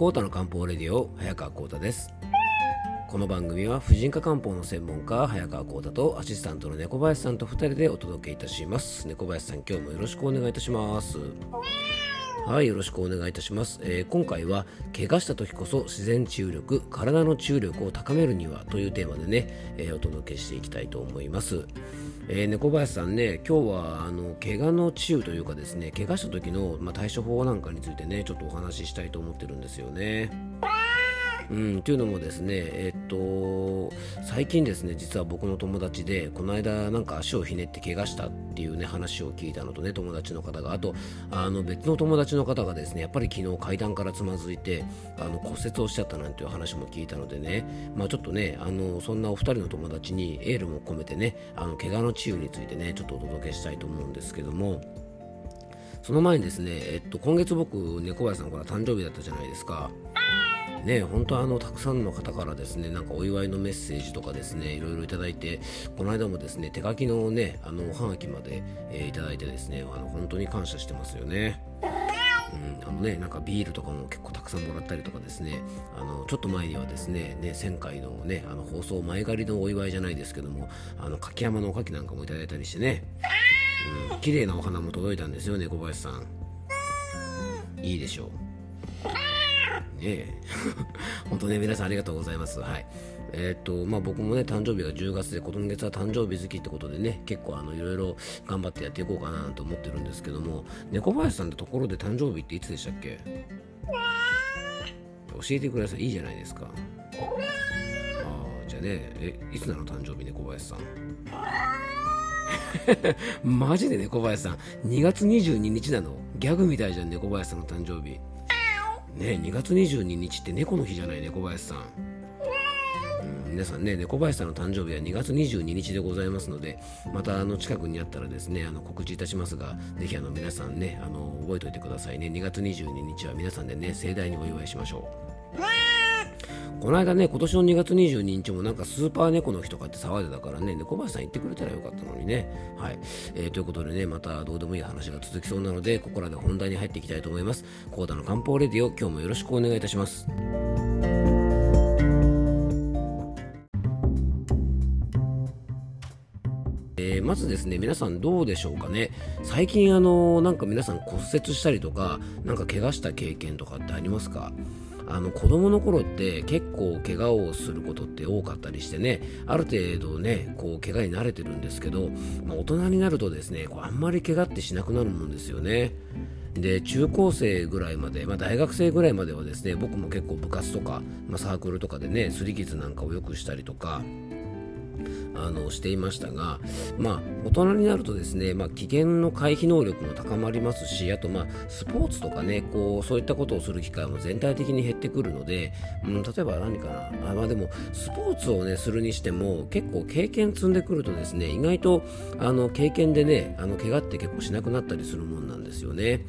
コータの漢方レディオ早川コータです。この番組は婦人科漢方の専門家早川コータとアシスタントの猫林さんと2人でお届けいたします。猫林さん今日もよろしくお願いいたします。はいよろしくお願いいたします、えー、今回は怪我した時こそ自然治癒力体の治癒力を高めるにはというテーマでね、えー、お届けしていきたいと思います。えー、猫林さんね、今日はあの怪我の治癒というかですね、怪我した時の、まあ、対処法なんかについてね、ちょっとお話ししたいと思ってるんですよね。うん、というのもですね、えっと、最近ですね、実は僕の友達で、この間なんか足をひねって怪我したっていうね、話を聞いたのとね、友達の方が、あと、あの別の友達の方がですね、やっぱり昨日階段からつまずいて、あの骨折をしちゃったなんていう話も聞いたのでね、まあちょっとね、あの、そんなお二人の友達にエールも込めてね、あの、怪我の治癒についてね、ちょっとお届けしたいと思うんですけども、その前にですね、えっと、今月僕、猫林さんから誕生日だったじゃないですか。ね、本当あのたくさんの方からですねなんかお祝いのメッセージとかですねいろいろいただいてこの間もですね手書きのねあのおはがきまで、えー、いただいてですねあの本当に感謝してますよね。うん、あのね、なんかビールとかも結構たくさんもらったりとかですね、あのちょっと前にはですね、ね1000回のね、あの放送前借りのお祝いじゃないですけども、あの柿山のおかきなんかもいただいたりしてね、うん、綺麗なお花も届いたんですよね、小林さん。いいでしょう。ええ 本当ね、皆さんありがとうございます。はい。えっ、と、まあ僕もね、誕生日が10月で、今月は誕生日好きってことでね、結構あの、いろいろ頑張ってやっていこうかなと思ってるんですけども、猫林さんってところで誕生日っていつでしたっけ？教えてください。いいじゃないですか。ああ、じゃあね、え、いつなの誕生日、猫林さん？マジで猫林さん、2月22日なの？ギャグみたいじゃん、猫林さんの誕生日。ね2月22日って猫の日じゃない猫林さん、うん、皆さんね猫林さんの誕生日は2月22日でございますのでまたあの近くにあったらですねあの告知いたしますが是非あの皆さんねあの覚えておいてくださいね。2月22日は皆さんでね盛大にお祝いしましょう。この間ね、今年の2月22日もなんかスーパー猫の日とかって騒いでたからね、猫林さん言ってくれたらよかったのにね。はい。えー、ということでね、またどうでもいい話が続きそうなので、ここらで本題に入っていきたいと思います。コーダの漢方レディオ、今日もよろしくお願いいたします。えー、まずですね、皆さんどうでしょうかね。最近あのなんか皆さん骨折したりとか、なんか怪我した経験とかってありますか？あの子供の頃って結構怪我をすることって多かったりしてねある程度ねこう怪我に慣れてるんですけど、まあ、大人になるとですねこうあんまり怪我ってしなくなるもんですよね。で中高生ぐらいまで、まあ、大学生ぐらいまではですね僕も結構部活とか、まあ、サークルとかでね擦り傷なんかをよくしたりとかあのしていましたが、まあ、大人になるとですね、まあ、危険の回避能力も高まりますしあと、まあ、スポーツとかねこうそういったことをする機会も全体的に減ってくるので、うん、例えば何かなあ、まあ、でもスポーツを、ね、するにしても結構経験積んでくるとですね意外とあの経験でねあの怪我って結構しなくなったりするもんなんですよね。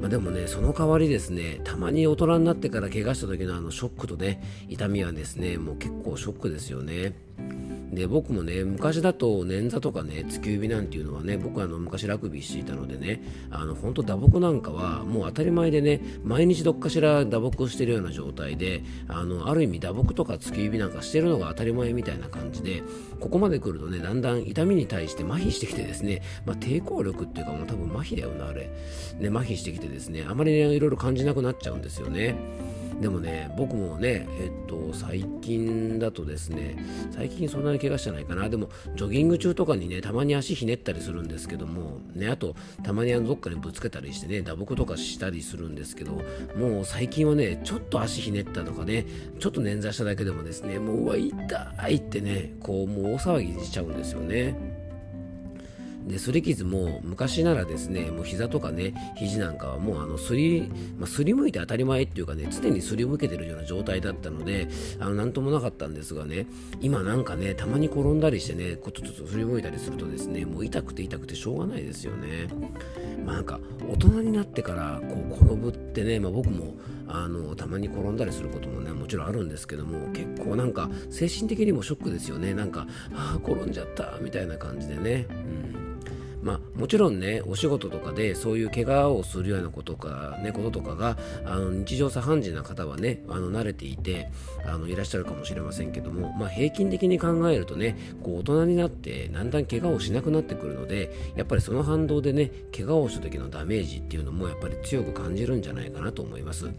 まあ、でもね、その代わりですね、たまに大人になってから怪我した時のあのショックとね、痛みはですね、もう結構ショックですよね。で僕もね昔だと捻挫とかね突き指なんていうのはね僕はあの昔ラグビーしていたのでねあの本当打撲なんかはもう当たり前でね毎日どっかしら打撲してるような状態であのある意味打撲とか突き指なんかしてるのが当たり前みたいな感じでここまで来るとねだんだん痛みに対して麻痺してきてですね、まあ、抵抗力っていうかもう多分麻痺だよなあれ、ね、麻痺してきてですねあまりねいろいろ感じなくなっちゃうんですよね。でもね、僕もね、えっと、最近だとですね、最近そんなに怪我してないかな。でも、ジョギング中とかにね、たまに足ひねったりするんですけども、ね、あと、たまにあのどっかにぶつけたりしてね、打撲とかしたりするんですけど、もう最近はね、ちょっと足ひねったとかね、ちょっと捻挫しただけでもですね、もう、うわ、痛いってね、こう、もう大騒ぎしちゃうんですよね。ですり傷も昔ならですねもう膝とかね肘なんかはもうあのすり、まあ、すりむいて当たり前っていうかね常にすりむけてるような状態だったのであのなんともなかったんですがね今なんかねたまに転んだりしてねこちょっとすりむいたりするとですねもう痛くて痛くてしょうがないですよね。まあなんか大人になってからこう転ぶってね、まあ、僕もあのたまに転んだりすることもねもちろんあるんですけども結構なんか精神的にもショックですよね。なんかああ転んじゃったみたいな感じでね、うん。まあ、もちろんねお仕事とかでそういう怪我をするようなことか、ね、こととかがあの日常茶飯事な方はねあの慣れていてあのいらっしゃるかもしれませんけども、まあ、平均的に考えるとねこう大人になってだんだん怪我をしなくなってくるのでやっぱりその反動でね怪我をした時のダメージっていうのもやっぱり強く感じるんじゃないかなと思います。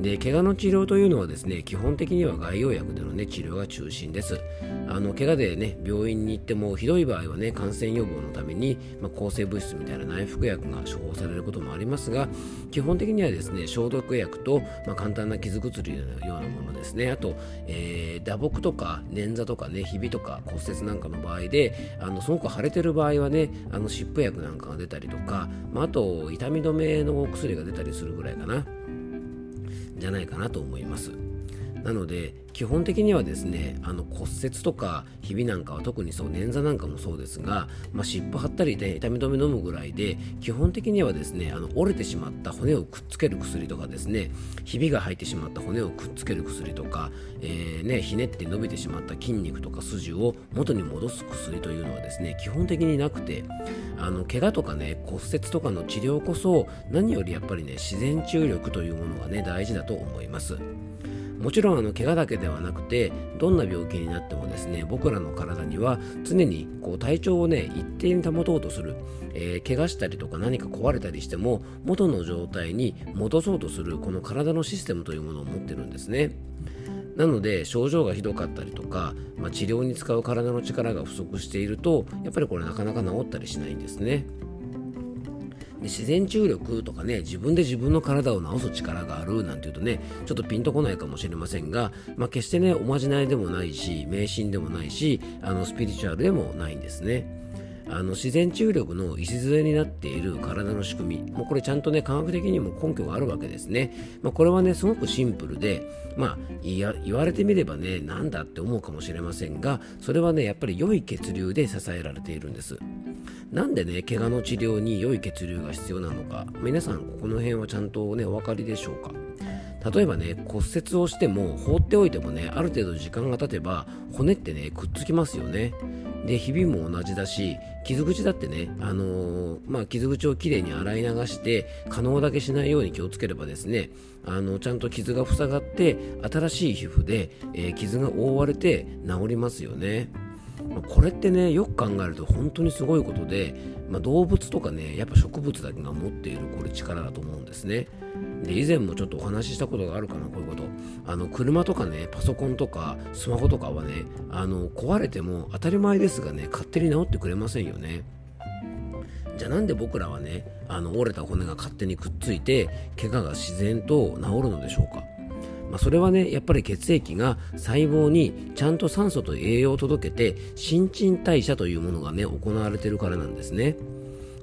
で怪我の治療というのはですね基本的には外用薬での、ね、治療が中心です。あの怪我で、ね、病院に行ってもひどい場合は、ね、感染予防のために、まあ、抗生物質みたいな内服薬が処方されることもありますが基本的にはですね消毒薬と、まあ、簡単な傷薬のようなものですね。あと、えー、打撲とか捻挫とかねひびとか骨折なんかの場合であのすごく腫れてる場合はねあの湿布薬なんかが出たりとか、まあ、あと痛み止めのお薬が出たりするぐらいかな。じゃないかなと思います。なので基本的にはですねあの骨折とかひびなんかは特にそう捻挫なんかもそうですが、まあ、湿布貼ったりで痛み止め飲むぐらいで基本的にはですねあの折れてしまった骨をくっつける薬とかですねひびが入ってしまった骨をくっつける薬とか、えー、ね、ひねって伸びてしまった筋肉とか筋を元に戻す薬というのはですね基本的になくてあの怪我とかね骨折とかの治療こそ何よりやっぱりね自然治癒力というものがね大事だと思います。もちろんあの怪我だけではなくてどんな病気になってもですね僕らの体には常にこう体調をね一定に保とうとする、えー、怪我したりとか何か壊れたりしても元の状態に戻そうとするこの体のシステムというものを持ってるんですね。なので症状がひどかったりとか、まあ、治療に使う体の力が不足しているとやっぱりこれなかなか治ったりしないんですね。で自然治癒力とかね自分で自分の体を治す力があるなんていうとねちょっとピンとこないかもしれませんが、まあ、決してねおまじないでもないし迷信でもないしあのスピリチュアルでもないんですね。あの自然治癒力の礎になっている体の仕組みもうこれちゃんとね科学的にも根拠があるわけですね、まあ、これはねすごくシンプルでまあ言われてみればねなんだって思うかもしれませんがそれはねやっぱり良い血流で支えられているんです。なんでね怪我の治療に良い血流が必要なのか。皆さんここの辺はちゃんとねお分かりでしょうか？例えばね骨折をしても放っておいてもねある程度時間が経てば骨ってねくっつきますよねでひびも同じだし傷口だってね、あのー、まあ、傷口をきれいに洗い流して可能だけしないように気をつければですねあのちゃんと傷が塞がって新しい皮膚で、えー、傷が覆われて治りますよね。これってねよく考えると本当にすごいことで、まあ、動物とかねやっぱ植物だけが持っているこれ力だと思うんですねで以前もちょっとお話ししたことがあるかなこういうこと。あの車とかねパソコンとかスマホとかはねあの壊れても当たり前ですがね勝手に治ってくれませんよね。じゃあなんで僕らはねあの折れた骨が勝手にくっついて怪我が自然と治るのでしょうか。まあ、それはねやっぱり血液が細胞にちゃんと酸素と栄養を届けて新陳代謝というものがね行われてるからなんですね。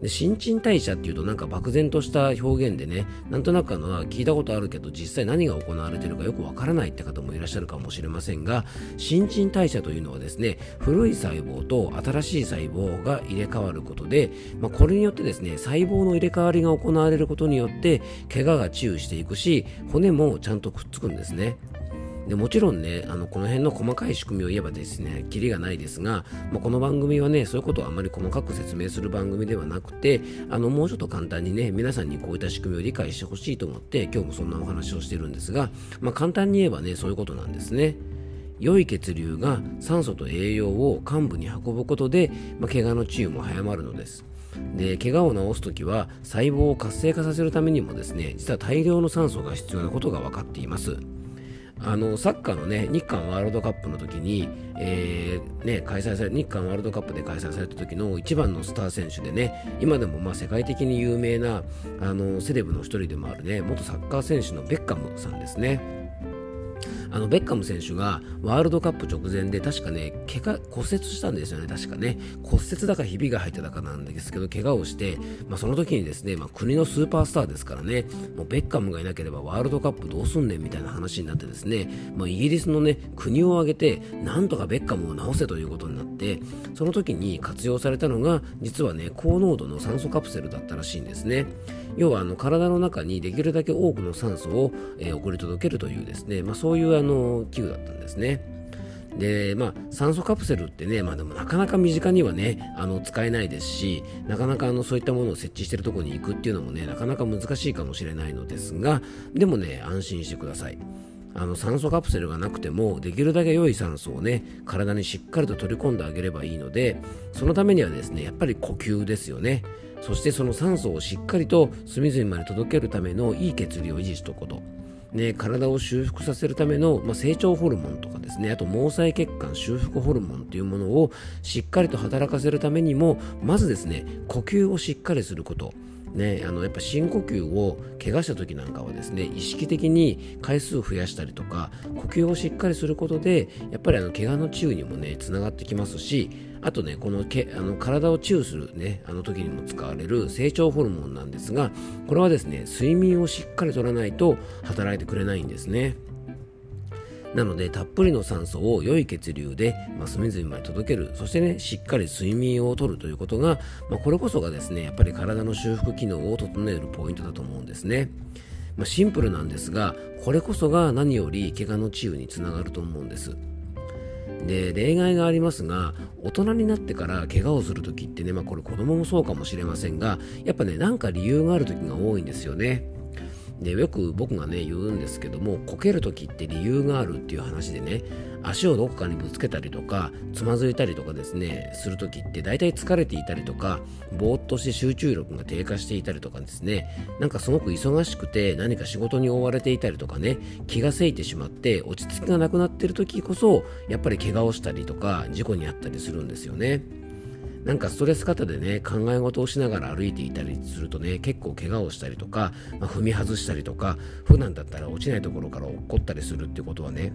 で新陳代謝っていうとなんか漠然とした表現でねなんとなくあの聞いたことあるけど実際何が行われてるかよくわからないって方もいらっしゃるかもしれませんが新陳代謝というのはですね古い細胞と新しい細胞が入れ替わることで、まあ、これによってですね細胞の入れ替わりが行われることによって怪我が治癒していくし骨もちゃんとくっつくんですね。でもちろんねあのこの辺の細かい仕組みを言えばですねキリがないですが、まあ、この番組はねそういうことをあまり細かく説明する番組ではなくてあのもうちょっと簡単にね皆さんにこういった仕組みを理解してほしいと思って今日もそんなお話をしてるんですが、まあ、簡単に言えばねそういうことなんですね。良い血流が酸素と栄養を患部に運ぶことで、まあ、怪我の治癒も早まるのです。で怪我を治す時は細胞を活性化させるためにもですね実は大量の酸素が必要なことが分かっています。あのサッカーのね日韓ワールドカップの時に、えー、ね、開催され日韓ワールドカップで開催された時の一番のスター選手でね今でもまあ世界的に有名なあのセレブの一人でもあるね元サッカー選手のベッカムさんですね。あのベッカム選手がワールドカップ直前で確かね怪我骨折したんですよね。確かね。骨折だかひびが入ってたかなんですけど怪我をして、まあ、その時にですね、まあ、国のスーパースターですからね。もうベッカムがいなければワールドカップどうすんねんみたいな話になってですね、まあ、イギリスのね国を挙げてなんとかベッカムを治せということになってその時に活用されたのが実はね高濃度の酸素カプセルだったらしいんですね。要はあの体の中にできるだけ多くの酸素を、え、送り届けるというですね、まあ、そういうあの器具だったんですね。で、まあ、酸素カプセルってね、まあでもなかなか身近にはね、あの、使えないですし、なかなかあの、そういったものを設置しているところに行くっていうのもね、なかなか難しいかもしれないのですが、でもね、安心してください。あの酸素カプセルがなくてもできるだけ良い酸素をね体にしっかりと取り込んであげればいいのでそのためにはですねやっぱり呼吸ですよねそしてその酸素をしっかりと隅々まで届けるためのいい血流を維持しておくこと。ね、体を修復させるための、まあ、成長ホルモンとかですね。あと毛細血管修復ホルモンというものをしっかりと働かせるためにもまずですね呼吸をしっかりすること。ね、あのやっぱ深呼吸を怪我した時なんかはですね意識的に回数を増やしたりとか呼吸をしっかりすることでやっぱりあの怪我の治癒にもねつながってきますしあとねこのけあの体を治癒するねあの時にも使われる成長ホルモンなんですがこれはですね睡眠をしっかりとらないと働いてくれないんですね。なのでたっぷりの酸素を良い血流で、まあ、隅々まで届けるそしてねしっかり睡眠をとるということが、まあ、これこそがですねやっぱり体の修復機能を整えるポイントだと思うんですね。まあ、シンプルなんですがこれこそが何より怪我の治癒につながると思うんです。で例外がありますが大人になってから怪我をする時ってね、まあ、これ子供もそうかもしれませんがやっぱねなんか理由がある時が多いんですよね。でよく僕がね言うんですけどもこける時って理由があるっていう話でね足をどこかにぶつけたりとかつまずいたりとかですねする時って大体疲れていたりとかぼーっとして集中力が低下していたりとかですねなんかすごく忙しくて何か仕事に追われていたりとかね気がせいてしまって落ち着きがなくなってる時こそやっぱり怪我をしたりとか事故に遭ったりするんですよね。なんかストレス型でね考え事をしながら歩いていたりするとね結構怪我をしたりとか、まあ、踏み外したりとか普段だったら落ちないところから落っこったりするってことはね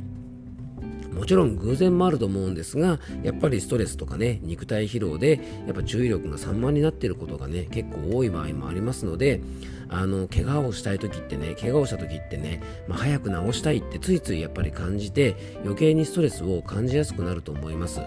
もちろん偶然もあると思うんですがやっぱりストレスとかね肉体疲労でやっぱ注意力が散漫になっていることがね結構多い場合もありますのであの怪我をしたい時ってね怪我をした時ってね、まあ、早く治したいってついついやっぱり感じて余計にストレスを感じやすくなると思います。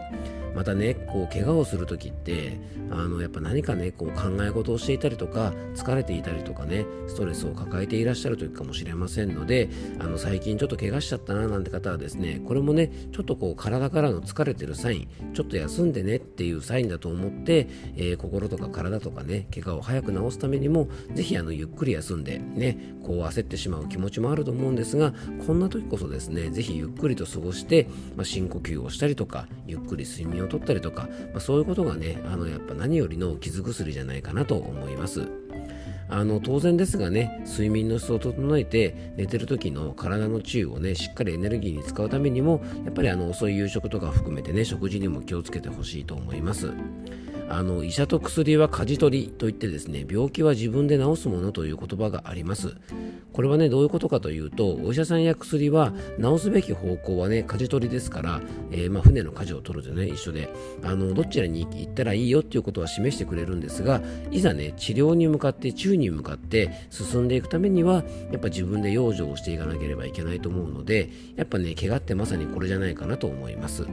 またねこう怪我をする時ってあのやっぱ何かねこう考え事をしていたりとか疲れていたりとかねストレスを抱えていらっしゃる時かもしれませんのであの最近ちょっと怪我しちゃったななんて方はですねこれもねちょっとこう体からの疲れてるサインちょっと休んでねっていうサインだと思って、えー、心とか体とかね怪我を早く治すためにもぜひあのゆっくり休んでねこう焦ってしまう気持ちもあると思うんですがこんな時こそですねぜひゆっくりと過ごして、まあ、深呼吸をしたりとかゆっくり睡眠を取ったりとか、まあ、そういうことがねあのやっぱ何よりの傷薬じゃないかなと思います。あの当然ですがね睡眠の質を整えて寝てる時の体の治癒をねしっかりエネルギーに使うためにもやっぱりあの遅い夕食とか含めてね食事にも気をつけてほしいと思います。あの医者と薬は舵取りといってですね病気は自分で治すものという言葉がありますこれはねどういうことかというとお医者さんや薬は治すべき方向はね舵取りですから、えー、まあ、船の舵を取るとね一緒であのどちらに行ったらいいよっていうことは示してくれるんですがいざね治療に向かって宙に向かって進んでいくためにはやっぱ自分で養生をしていかなければいけないと思うのでやっぱね怪我ってまさにこれじゃないかなと思います。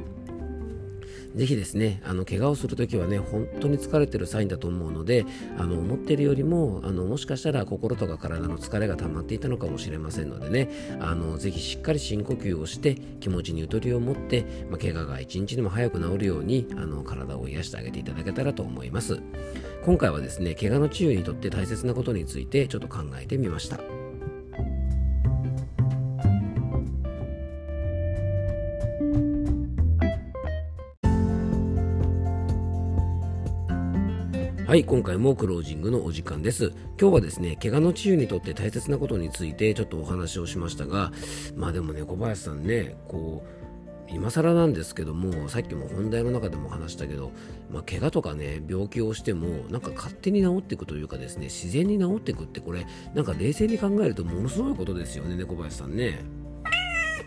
ぜひですね、あの怪我をするときはね、本当に疲れてるサインだと思うので、あの思ってるよりもあの、もしかしたら心とか体の疲れが溜まっていたのかもしれませんのでね、あのぜひしっかり深呼吸をして気持ちにゆとりを持って、まあ、怪我が一日でも早く治るようにあの体を癒してあげていただけたらと思います。今回はですね、怪我の治癒にとって大切なことについてちょっと考えてみました。はい、今回もクロージングのお時間です。今日はですね、怪我の治癒にとって大切なことについてちょっとお話をしましたが、まあでもね、小林さんね、こう、今更なんですけども、さっきも本題の中でも話したけど、まあ、怪我とかね、病気をしても、なんか勝手に治っていくというかですね、自然に治っていくって、これ、なんか冷静に考えるとものすごいことですよね、小林さんね。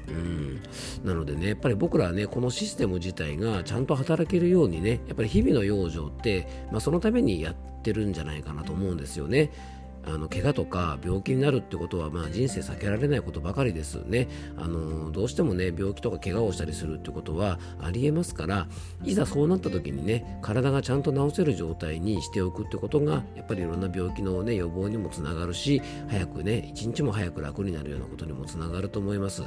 うん、なのでね、やっぱり僕らはね、このシステム自体がちゃんと働けるようにね、やっぱり日々の養生って、まあ、そのためにやってるんじゃないかなと思うんですよね。あの怪我とか病気になるってことは、まあ、人生避けられないことばかりですねあのどうしてもね病気とか怪我をしたりするってことはありえますからいざそうなった時にね体がちゃんと治せる状態にしておくってことがやっぱりいろんな病気の、ね、予防にもつながるし早くね一日も早く楽になるようなことにもつながると思います。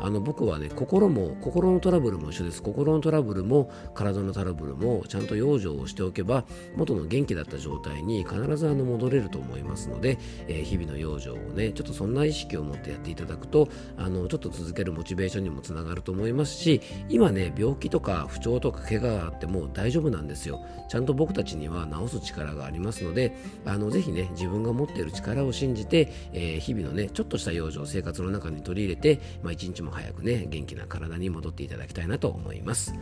あの僕はね心も心のトラブルも一緒です。心のトラブルも体のトラブルもちゃんと養生をしておけば元の元気だった状態に必ずあの戻れると思いますので、えー、日々の養生をねちょっとそんな意識を持ってやっていただくとあのちょっと続けるモチベーションにもつながると思いますし今ね病気とか不調とか怪我があっても大丈夫なんですよ。ちゃんと僕たちには治す力がありますのであのぜひね自分が持っている力を信じて、えー、日々のねちょっとした養生生活の中に取り入れて、まあ、一日も早くね元気な体に戻っていただきたいなと思います、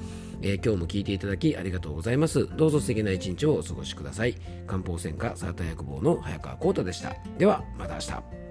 えー、今日も聞いていただきありがとうございます。どうぞ素敵な一日をお過ごしください。漢方専科サーター薬房の早川浩太でした。ではまた明日。